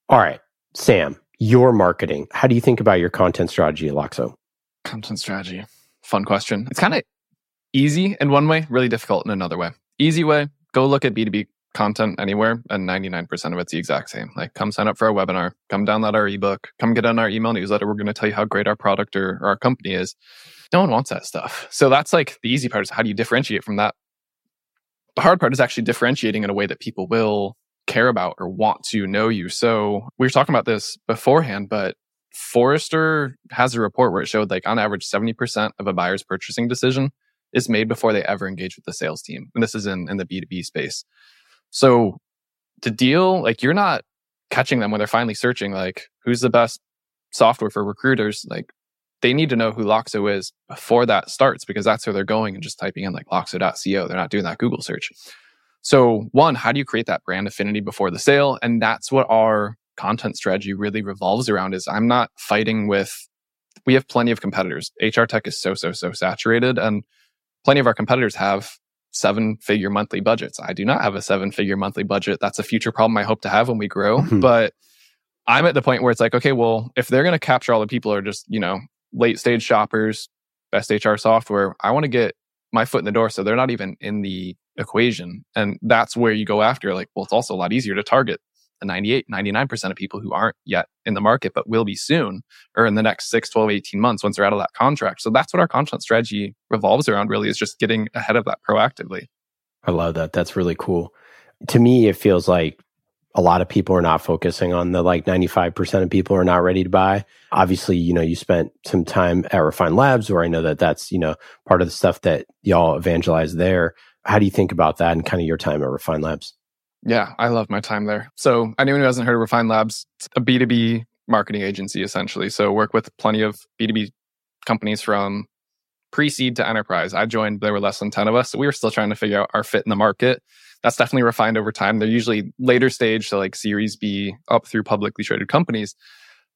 All right, Sam, your marketing. How do you think about your content strategy at Loxo? Content strategy. Fun question. It's kind of easy in one way, really difficult in another way. Easy way, go look at B2B content anywhere and 99% of it's the exact same. Like come sign up for our webinar come download our ebook come get on our email newsletter. We're going to tell you how great our product or, or our company is. No one wants that stuff. So that's like the easy part is how do you differentiate from that? The hard part is actually differentiating in a way that people will care about or want to know you. So we were talking about this beforehand but forrester has a report where it showed like on average 70% of a buyer's purchasing decision is made before they ever engage with the sales team. And this is in, in the b2b space so to deal, like you're not catching them when they're finally searching, like who's the best software for recruiters? Like they need to know who Loxo is before that starts because that's where they're going and just typing in like Loxo.co. They're not doing that Google search. So one, how do you create that brand affinity before the sale? And that's what our content strategy really revolves around is I'm not fighting with, we have plenty of competitors. HR tech is so, so, so saturated and plenty of our competitors have seven figure monthly budgets. I do not have a seven figure monthly budget. That's a future problem I hope to have when we grow. Mm-hmm. But I'm at the point where it's like, okay, well, if they're going to capture all the people who are just, you know, late stage shoppers, best HR software, I want to get my foot in the door. So they're not even in the equation. And that's where you go after. Like, well, it's also a lot easier to target the 98, 99% of people who aren't yet in the market, but will be soon or in the next 6, 12, 18 months once they're out of that contract. So that's what our content strategy revolves around really is just getting ahead of that proactively. I love that. That's really cool. To me, it feels like a lot of people are not focusing on the like 95% of people are not ready to buy. Obviously, you know, you spent some time at Refine Labs where I know that that's, you know, part of the stuff that y'all evangelize there. How do you think about that and kind of your time at Refine Labs? Yeah, I love my time there. So, anyone who hasn't heard of Refine Labs, it's a B2B marketing agency essentially. So, work with plenty of B2B companies from pre seed to enterprise. I joined, there were less than 10 of us. So, we were still trying to figure out our fit in the market. That's definitely refined over time. They're usually later stage, so like Series B up through publicly traded companies.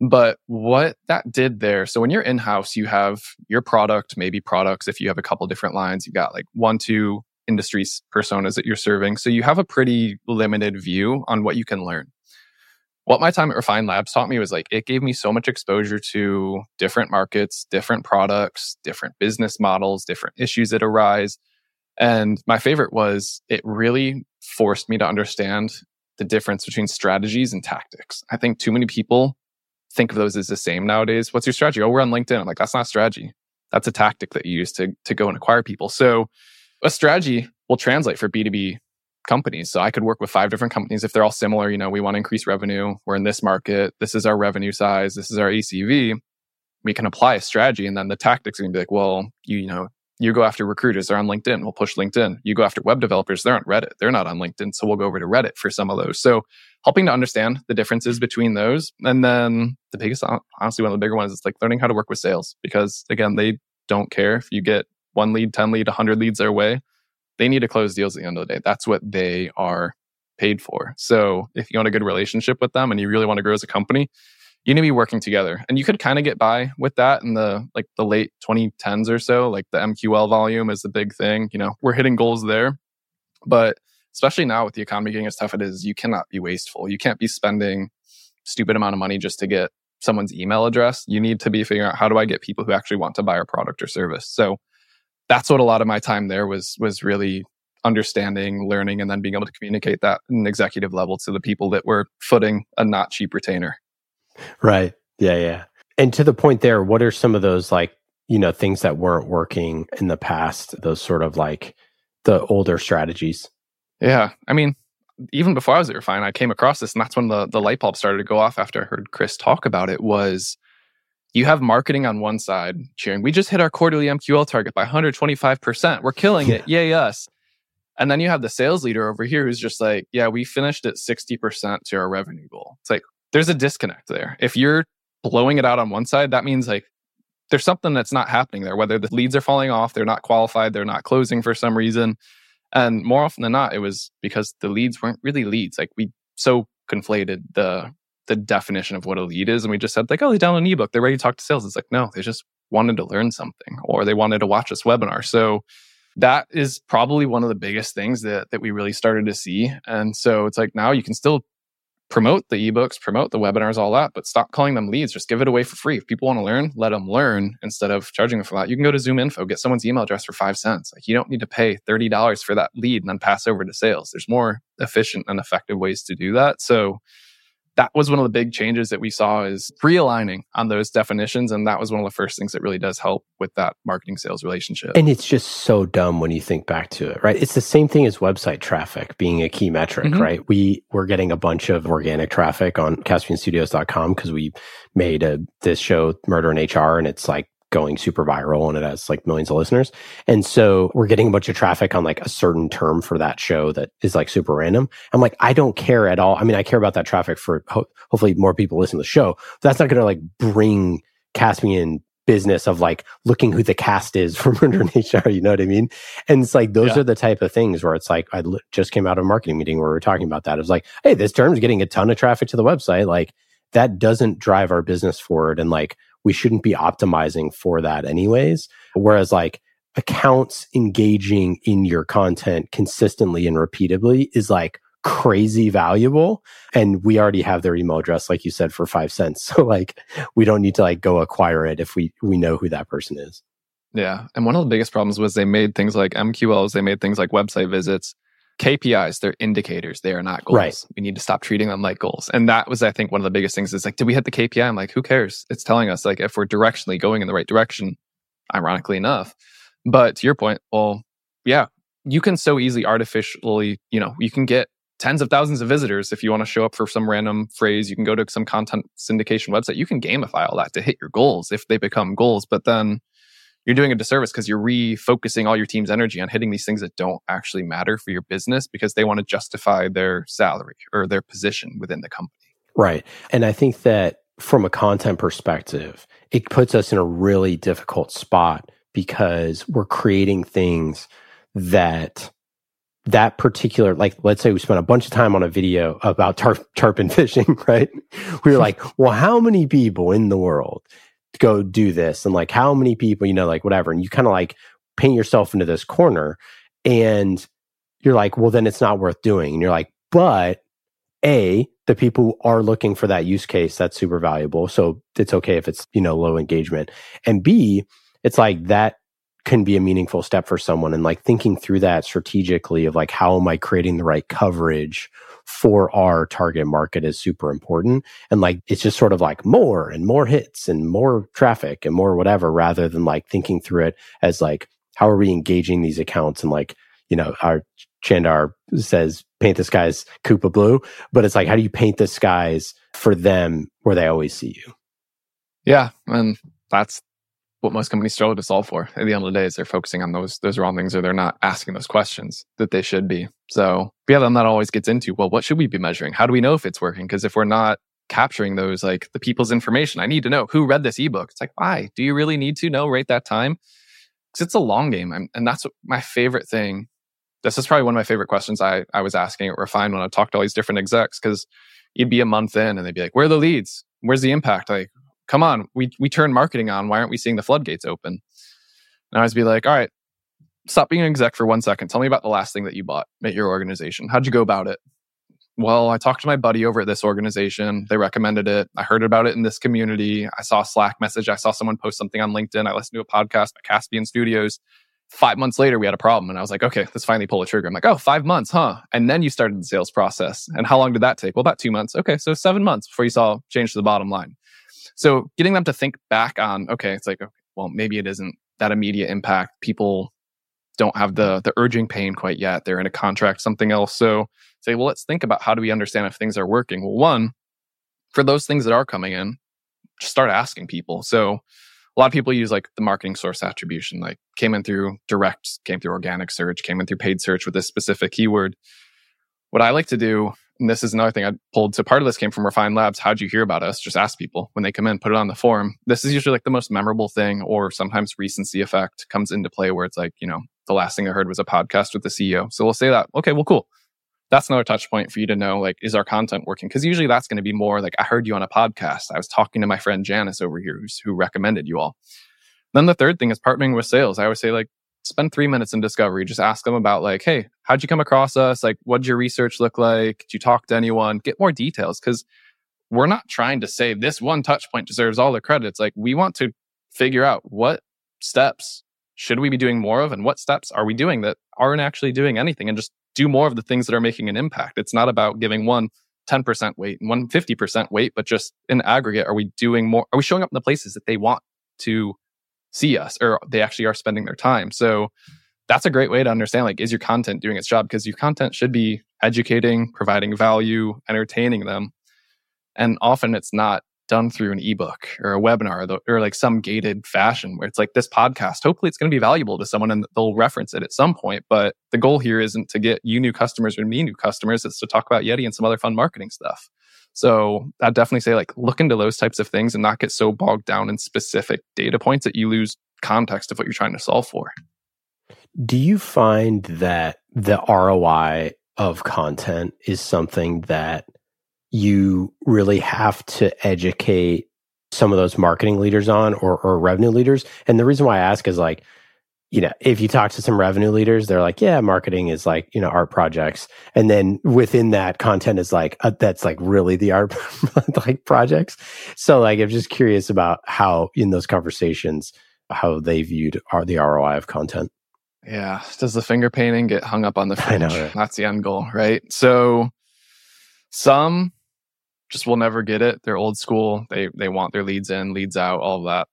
But what that did there, so when you're in house, you have your product, maybe products. If you have a couple different lines, you've got like one, two, industries personas that you're serving. So you have a pretty limited view on what you can learn. What my time at Refine Labs taught me was like it gave me so much exposure to different markets, different products, different business models, different issues that arise. And my favorite was it really forced me to understand the difference between strategies and tactics. I think too many people think of those as the same nowadays. What's your strategy? Oh, we're on LinkedIn. I'm like, that's not strategy. That's a tactic that you use to, to go and acquire people. So a strategy will translate for B2B companies. So I could work with five different companies if they're all similar. You know, we want to increase revenue. We're in this market. This is our revenue size. This is our ACV. We can apply a strategy and then the tactics are going to be like, well, you, you know, you go after recruiters, they're on LinkedIn. We'll push LinkedIn. You go after web developers, they're on Reddit. They're not on LinkedIn. So we'll go over to Reddit for some of those. So helping to understand the differences between those. And then the biggest, honestly, one of the bigger ones is like learning how to work with sales because again, they don't care if you get one lead, 10 lead, 100 leads their way. They need to close deals at the end of the day. That's what they are paid for. So if you want a good relationship with them and you really want to grow as a company, you need to be working together. And you could kind of get by with that in the like the late 2010s or so. Like the MQL volume is the big thing. You know, we're hitting goals there. But especially now with the economy getting as tough as it is, you cannot be wasteful. You can't be spending stupid amount of money just to get someone's email address. You need to be figuring out how do I get people who actually want to buy our product or service. So that's what a lot of my time there was was really understanding, learning, and then being able to communicate that in executive level to the people that were footing a not cheap retainer. Right. Yeah. Yeah. And to the point there, what are some of those like, you know, things that weren't working in the past, those sort of like the older strategies? Yeah. I mean, even before I was at Refine, I came across this, and that's when the the light bulb started to go off after I heard Chris talk about it. Was you have marketing on one side cheering, we just hit our quarterly MQL target by 125%. We're killing it. Yay, us. And then you have the sales leader over here who's just like, yeah, we finished at 60% to our revenue goal. It's like, there's a disconnect there. If you're blowing it out on one side, that means like there's something that's not happening there, whether the leads are falling off, they're not qualified, they're not closing for some reason. And more often than not, it was because the leads weren't really leads. Like we so conflated the the definition of what a lead is. And we just said, like, oh, they download an ebook, they're ready to talk to sales. It's like, no, they just wanted to learn something or they wanted to watch this webinar. So that is probably one of the biggest things that that we really started to see. And so it's like now you can still promote the ebooks, promote the webinars, all that, but stop calling them leads. Just give it away for free. If people want to learn, let them learn instead of charging them for that. You can go to Zoom Info, get someone's email address for five cents. Like you don't need to pay $30 for that lead and then pass over to sales. There's more efficient and effective ways to do that. So that was one of the big changes that we saw is realigning on those definitions and that was one of the first things that really does help with that marketing sales relationship. And it's just so dumb when you think back to it right? It's the same thing as website traffic being a key metric mm-hmm. right? We we're getting a bunch of organic traffic on caspianstudios.com because we made a this show murder in hr and it's like going super viral and it has like millions of listeners. And so we're getting a bunch of traffic on like a certain term for that show that is like super random. I'm like, I don't care at all. I mean, I care about that traffic for ho- hopefully more people listen to the show. That's not going to like bring Caspian business of like looking who the cast is [LAUGHS] from Murder HR. You know what I mean? And it's like, those yeah. are the type of things where it's like, I l- just came out of a marketing meeting where we are talking about that. It was like, Hey, this term's getting a ton of traffic to the website. Like that doesn't drive our business forward. And like, we shouldn't be optimizing for that anyways. Whereas like accounts engaging in your content consistently and repeatedly is like crazy valuable. And we already have their email address, like you said, for five cents. [LAUGHS] So like we don't need to like go acquire it if we we know who that person is. Yeah. And one of the biggest problems was they made things like MQLs, they made things like website visits KPIs, they're indicators. They are not goals. Right. We need to stop treating them like goals. And that was, I think, one of the biggest things is like, did we hit the KPI? I'm like, who cares? It's telling us like if we're directionally going in the right direction, ironically enough. But to your point, well, yeah, you can so easily artificially, you know, you can get tens of thousands of visitors if you want to show up for some random phrase. You can go to some content syndication website. You can gamify all that to hit your goals if they become goals. But then you're doing a disservice because you're refocusing all your team's energy on hitting these things that don't actually matter for your business because they want to justify their salary or their position within the company. Right. And I think that from a content perspective, it puts us in a really difficult spot because we're creating things that that particular like let's say we spent a bunch of time on a video about tarp, tarpon fishing [LAUGHS] right we were like well how many people in the world go do this and like how many people you know like whatever and you kind of like paint yourself into this corner and you're like well then it's not worth doing and you're like but a the people are looking for that use case that's super valuable so it's okay if it's you know low engagement and b it's like that can be a meaningful step for someone and like thinking through that strategically of like how am i creating the right coverage for our target market is super important. And like, it's just sort of like more and more hits and more traffic and more whatever, rather than like thinking through it as like, how are we engaging these accounts? And like, you know, our Chandar says, paint the skies Koopa blue, but it's like, how do you paint the skies for them where they always see you? Yeah. And that's what most companies struggle to solve for. At the end of the day is they're focusing on those those wrong things or they're not asking those questions that they should be. So yeah then that always gets into well what should we be measuring? How do we know if it's working? Because if we're not capturing those like the people's information i need to know who read this ebook. It's like why? Do you really need to know right that time? Because it's a long game I'm, and that's my favorite thing. This is probably one of my favorite questions i i was asking at refine when i talked to all these different execs because you'd be a month in and they'd be like where are the leads? Where's the impact? Like come on, we we turn marketing on. Why aren't we seeing the floodgates open? And I always be like, all right, stop being an exec for one second. Tell me about the last thing that you bought at your organization. How'd you go about it? Well, I talked to my buddy over at this organization. They recommended it. I heard about it in this community. I saw a Slack message. I saw someone post something on LinkedIn. I listened to a podcast by Caspian Studios. Five months later, we had a problem. And I was like, okay, let's finally pull a trigger. I'm like, oh, five months, huh? And then you started the sales process. And how long did that take? Well, about two months. Okay, so seven months before you saw change to the bottom line. So getting them to think back on, okay, it's like, well, maybe it isn't that immediate impact. People don't have the the urging pain quite yet. They're in a contract, something else. So say, well, let's think about how do we understand if things are working? Well, one, for those things that are coming in, just start asking people. So a lot of people use like the marketing source attribution, like came in through direct, came through organic search, came in through paid search with this specific keyword. What I like to do, and this is another thing I pulled. So part of this came from Refined Labs. How'd you hear about us? Just ask people when they come in, put it on the forum. This is usually like the most memorable thing, or sometimes recency effect comes into play where it's like, you know, the last thing I heard was a podcast with the CEO. So we'll say that, okay, well, cool that's another touch point for you to know like is our content working because usually that's going to be more like i heard you on a podcast i was talking to my friend janice over here who recommended you all then the third thing is partnering with sales i always say like spend three minutes in discovery just ask them about like hey how'd you come across us like what did your research look like did you talk to anyone get more details because we're not trying to say this one touch point deserves all the credits like we want to figure out what steps should we be doing more of and what steps are we doing that aren't actually doing anything and just do more of the things that are making an impact. It's not about giving one 10% weight and one 50% weight, but just in aggregate, are we doing more? Are we showing up in the places that they want to see us or they actually are spending their time? So that's a great way to understand like, is your content doing its job? Because your content should be educating, providing value, entertaining them. And often it's not done through an ebook or a webinar or like some gated fashion where it's like this podcast. Hopefully, it's going to be valuable to someone and they'll reference it at some point. But the goal here isn't to get you new customers or me new customers. It's to talk about Yeti and some other fun marketing stuff. So I'd definitely say like look into those types of things and not get so bogged down in specific data points that you lose context of what you're trying to solve for. Do you find that the ROI of content is something that you really have to educate some of those marketing leaders on or, or revenue leaders. And the reason why I ask is like, you know, if you talk to some revenue leaders, they're like, yeah, marketing is like, you know, art projects. And then within that content is like, uh, that's like really the art [LAUGHS] like projects. So like, I'm just curious about how in those conversations, how they viewed are the ROI of content. Yeah. Does the finger painting get hung up on the [LAUGHS] fringe? Know, right? That's the end goal, right? So some just will never get it. They're old school. They they want their leads in, leads out, all of that.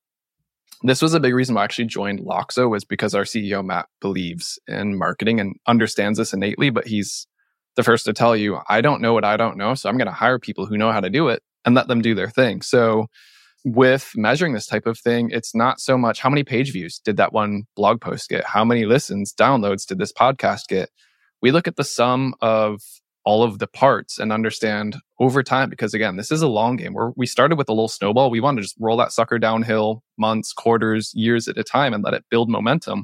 This was a big reason why I actually joined Loxo was because our CEO Matt believes in marketing and understands this innately, but he's the first to tell you, I don't know what I don't know, so I'm going to hire people who know how to do it and let them do their thing. So with measuring this type of thing, it's not so much how many page views did that one blog post get? How many listens, downloads did this podcast get? We look at the sum of all of the parts and understand over time because again this is a long game. Where we started with a little snowball. We want to just roll that sucker downhill months quarters years at a time and let it build momentum.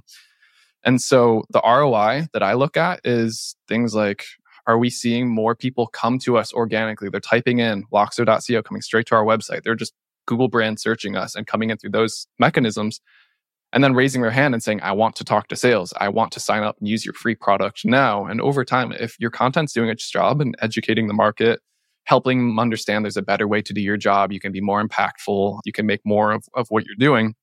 And so the roi that i look at is things like are we seeing more people come to us organically? They're typing in loxo.co coming straight to our website. They're just google brand searching us and coming in through those mechanisms and then raising their hand and saying, I want to talk to sales. I want to sign up and use your free product now. And over time, if your content's doing its job and educating the market, helping them understand there's a better way to do your job, you can be more impactful, you can make more of, of what you're doing,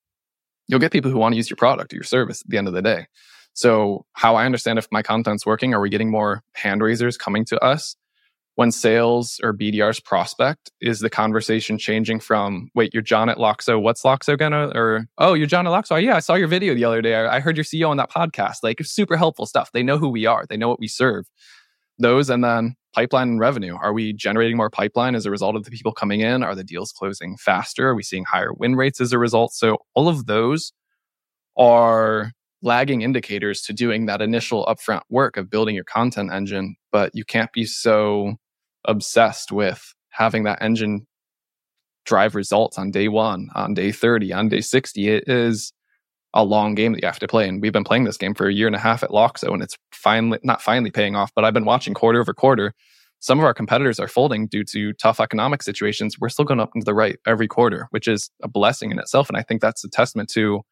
you'll get people who want to use your product or your service at the end of the day. So, how I understand if my content's working, are we getting more hand raisers coming to us? When sales or BDRs prospect, is the conversation changing from, wait, you're John at Loxo. What's Loxo gonna? Or, oh, you're John at Loxo. Yeah, I saw your video the other day. I heard your CEO on that podcast. Like, super helpful stuff. They know who we are, they know what we serve. Those and then pipeline and revenue. Are we generating more pipeline as a result of the people coming in? Are the deals closing faster? Are we seeing higher win rates as a result? So, all of those are lagging indicators to doing that initial upfront work of building your content engine, but you can't be so obsessed with having that engine drive results on day one, on day 30, on day 60. It is a long game that you have to play. And we've been playing this game for a year and a half at Loxo, and it's finally not finally paying off, but I've been watching quarter over quarter. Some of our competitors are folding due to tough economic situations. We're still going up into the right every quarter, which is a blessing in itself. And I think that's a testament to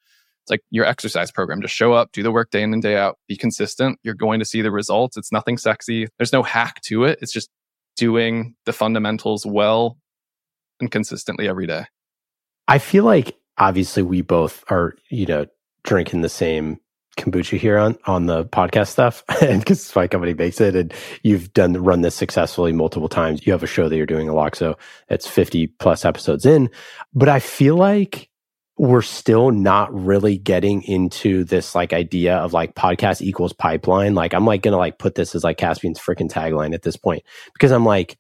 it's like your exercise program. Just show up, do the work day in and day out, be consistent. You're going to see the results. It's nothing sexy. There's no hack to it. It's just doing the fundamentals well and consistently every day. I feel like obviously we both are, you know, drinking the same kombucha here on on the podcast stuff [LAUGHS] and because my company makes it and you've done run this successfully multiple times you have a show that you're doing a lot so it's 50 plus episodes in but i feel like we're still not really getting into this like idea of like podcast equals pipeline. Like I'm like gonna like put this as like Caspian's freaking tagline at this point because I'm like,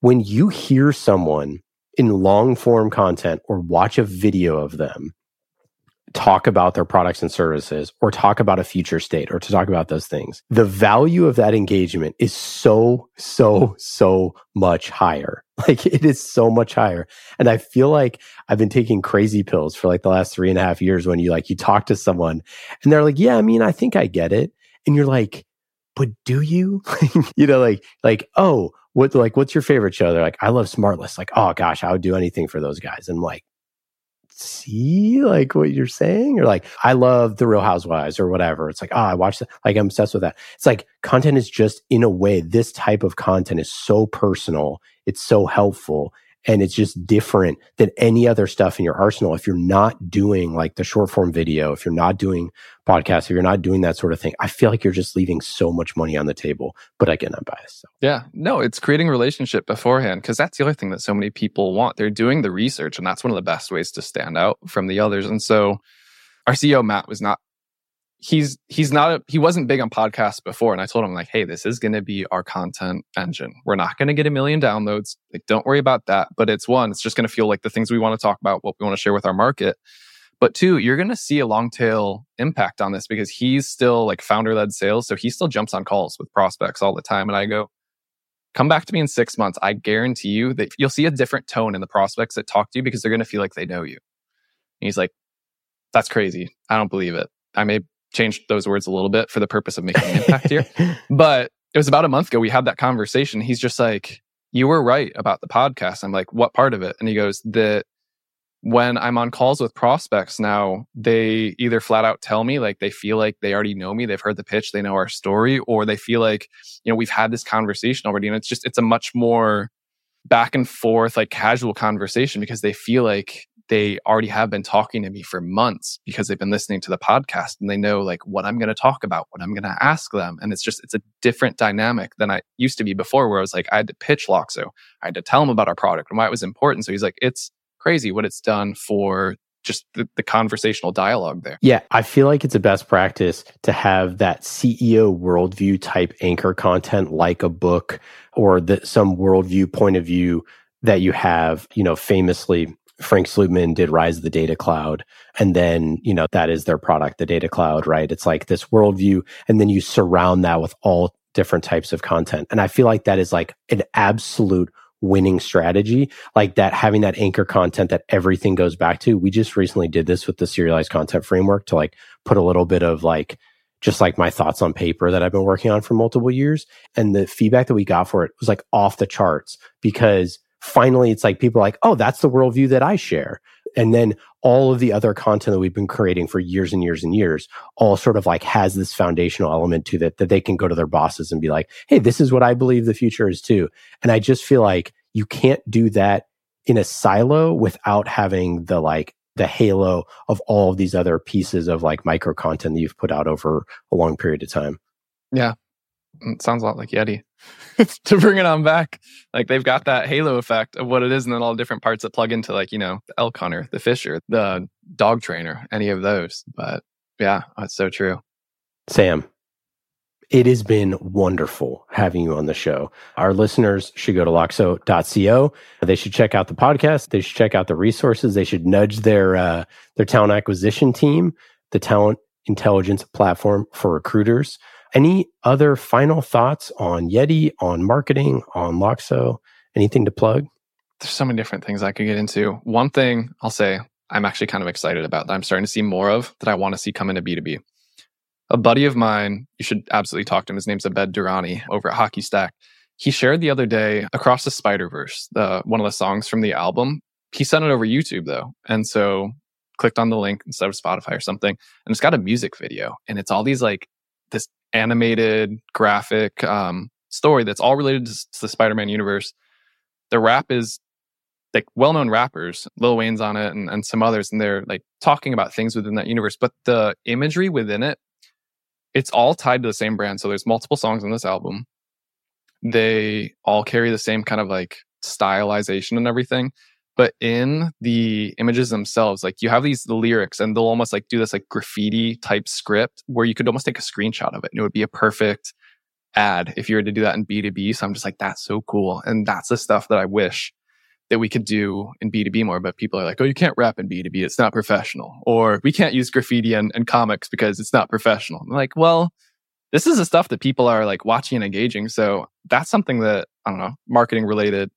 when you hear someone in long form content or watch a video of them talk about their products and services or talk about a future state or to talk about those things, the value of that engagement is so, so, so much higher. [LAUGHS] Like it is so much higher. And I feel like I've been taking crazy pills for like the last three and a half years when you like, you talk to someone and they're like, yeah, I mean, I think I get it. And you're like, but do you? [LAUGHS] you know, like, like, oh, what, like, what's your favorite show? They're like, I love Smartless. Like, oh gosh, I would do anything for those guys. And I'm like, see like what you're saying? Or like i love the real housewives or whatever. It's like oh i watch that like i'm obsessed with that. It's like content is just in a way this type of content is so personal it's so helpful and it's just different than any other stuff in your arsenal. If you're not doing like the short form video if you're not doing podcasts if you're not doing that sort of thing i feel like you're just leaving so much money on the table but again i'm biased so. yeah. No it's creating relationship beforehand because that's the other thing that so many people want. They're doing the research and that's one of the best ways to stand out from the others and so our ceo matt was not he's he's not a, he wasn't big on podcasts before and i told him like hey this is going to be our content engine. We're not going to get a million downloads. Like don't worry about that. But it's one it's just going to feel like the things we want to talk about what we want to share with our market. But two you're going to see a long tail impact on this because he's still like founder led sales so he still jumps on calls with prospects all the time. And i go come back to me in six months. I guarantee you that you'll see a different tone in the prospects that talk to you because they're going to feel like they know you. And he's like that's crazy. I don't believe it. I may changed those words a little bit for the purpose of making an impact here. [LAUGHS] But it was about a month ago we had that conversation. He's just like, "You were right about the podcast." I'm like, "What part of it?" And he goes, "That when I'm on calls with prospects now, they either flat out tell me like they feel like they already know me, they've heard the pitch, they know our story, or they feel like, you know, we've had this conversation already and it's just it's a much more back and forth like casual conversation because they feel like they already have been talking to me for months because they've been listening to the podcast and they know like what I'm going to talk about, what I'm going to ask them. And it's just, it's a different dynamic than I used to be before where I was like, I had to pitch Loxo. I had to tell them about our product and why it was important. So he's like, it's crazy what it's done for just the, the, conversational dialogue there. Yeah, I feel like it's a best practice to have that CEO worldview type anchor content like a book or the, some worldview point of view that you have, you know, famously Frank Slootman did Rise of the Data Cloud. And then, you know, that is their product, the Data Cloud, right? It's like this worldview. And then you surround that with all different types of content. And I feel like that is like an absolute winning strategy, like that having that anchor content that everything goes back to. We just recently did this with the serialized content framework to like put a little bit of like, just like my thoughts on paper that I've been working on for multiple years. And the feedback that we got for it was like off the charts because finally it's like people are like, oh, that's the worldview that I share. And then all of the other content that we've been creating for years and years and years all sort of like has this foundational element to that that they can go to their bosses and be like, hey, this is what I believe the future is too. And I just feel like you can't do that in a silo without having the like the halo of all of these other pieces of like micro content that you've put out over a long period of time. Yeah. It sounds a lot like Yeti. [LAUGHS] to bring it on back. Like they've got that halo effect of what it is, and then all the different parts that plug into like, you know, the elk hunter, the fisher, the dog trainer, any of those. But yeah, that's so true. Sam, it has been wonderful having you on the show. Our listeners should go to loxo.co. They should check out the podcast. They should check out the resources. They should nudge their uh, their talent acquisition team, the talent intelligence platform for recruiters. Any other final thoughts on Yeti, on marketing, on Loxo? Anything to plug? There's so many different things I could get into. One thing I'll say I'm actually kind of excited about that I'm starting to see more of that I want to see come into B2B. A buddy of mine, you should absolutely talk to him. His name's Abed Durrani over at Hockey Stack. He shared the other day Across the Spider Verse, one of the songs from the album. He sent it over YouTube though, and so clicked on the link instead of Spotify or something, and it's got a music video, and it's all these like this animated graphic um, story that's all related to, to the Spider-Man universe. The rap is like well-known rappers, Lil Wayne's on it and, and some others, and they're like talking about things within that universe. But the imagery within it, it's all tied to the same brand. So there's multiple songs on this album. They all carry the same kind of like stylization and everything, but in the images themselves, like you have these the lyrics and they'll almost like do this like graffiti type script where you could almost take a screenshot of it and it would be a perfect ad if you were to do that in B2B. So I'm just like, that's so cool. And that's the stuff that I wish that we could do in B2B more. But people are like, oh, you can't rap in B2B. It's not professional. Or we can't use graffiti and, and comics because it's not professional. I'm like, well, this is the stuff that people are like watching and engaging. So that's something that, I don't know, marketing related.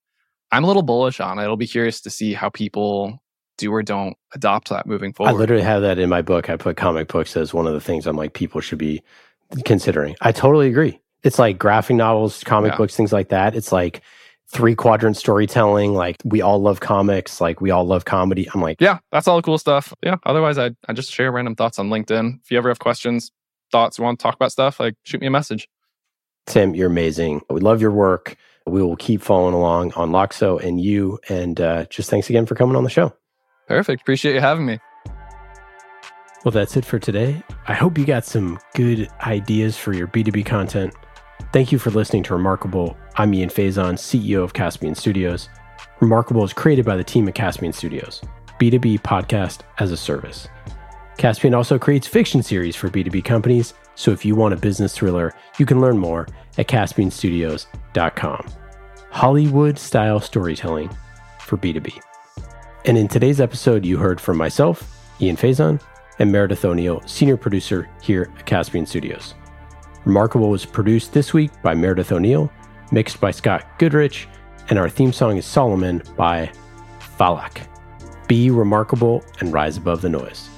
I'm a little bullish on. it. I'll be curious to see how people do or don't adopt that moving forward. I literally have that in my book. I put comic books as one of the things I'm like, people should be considering. I totally agree. It's like graphic novels, comic yeah. books, things like that. It's like three quadrant storytelling. Like we all love comics. Like we all love comedy. I'm like, yeah, that's all the cool stuff. Yeah. Otherwise, I I just share random thoughts on LinkedIn. If you ever have questions, thoughts, want to talk about stuff, like shoot me a message. Tim, you're amazing. We love your work. We will keep following along on Loxo and you. And uh, just thanks again for coming on the show. Perfect. Appreciate you having me. Well, that's it for today. I hope you got some good ideas for your B2B content. Thank you for listening to Remarkable. I'm Ian Faison, CEO of Caspian Studios. Remarkable is created by the team at Caspian Studios, B2B podcast as a service. Caspian also creates fiction series for B2B companies, so if you want a business thriller, you can learn more at caspianstudios.com. Hollywood style storytelling for B2B. And in today's episode, you heard from myself, Ian Faison, and Meredith O'Neill, senior producer here at Caspian Studios. Remarkable was produced this week by Meredith O'Neill, mixed by Scott Goodrich, and our theme song is Solomon by Falak. Be remarkable and rise above the noise.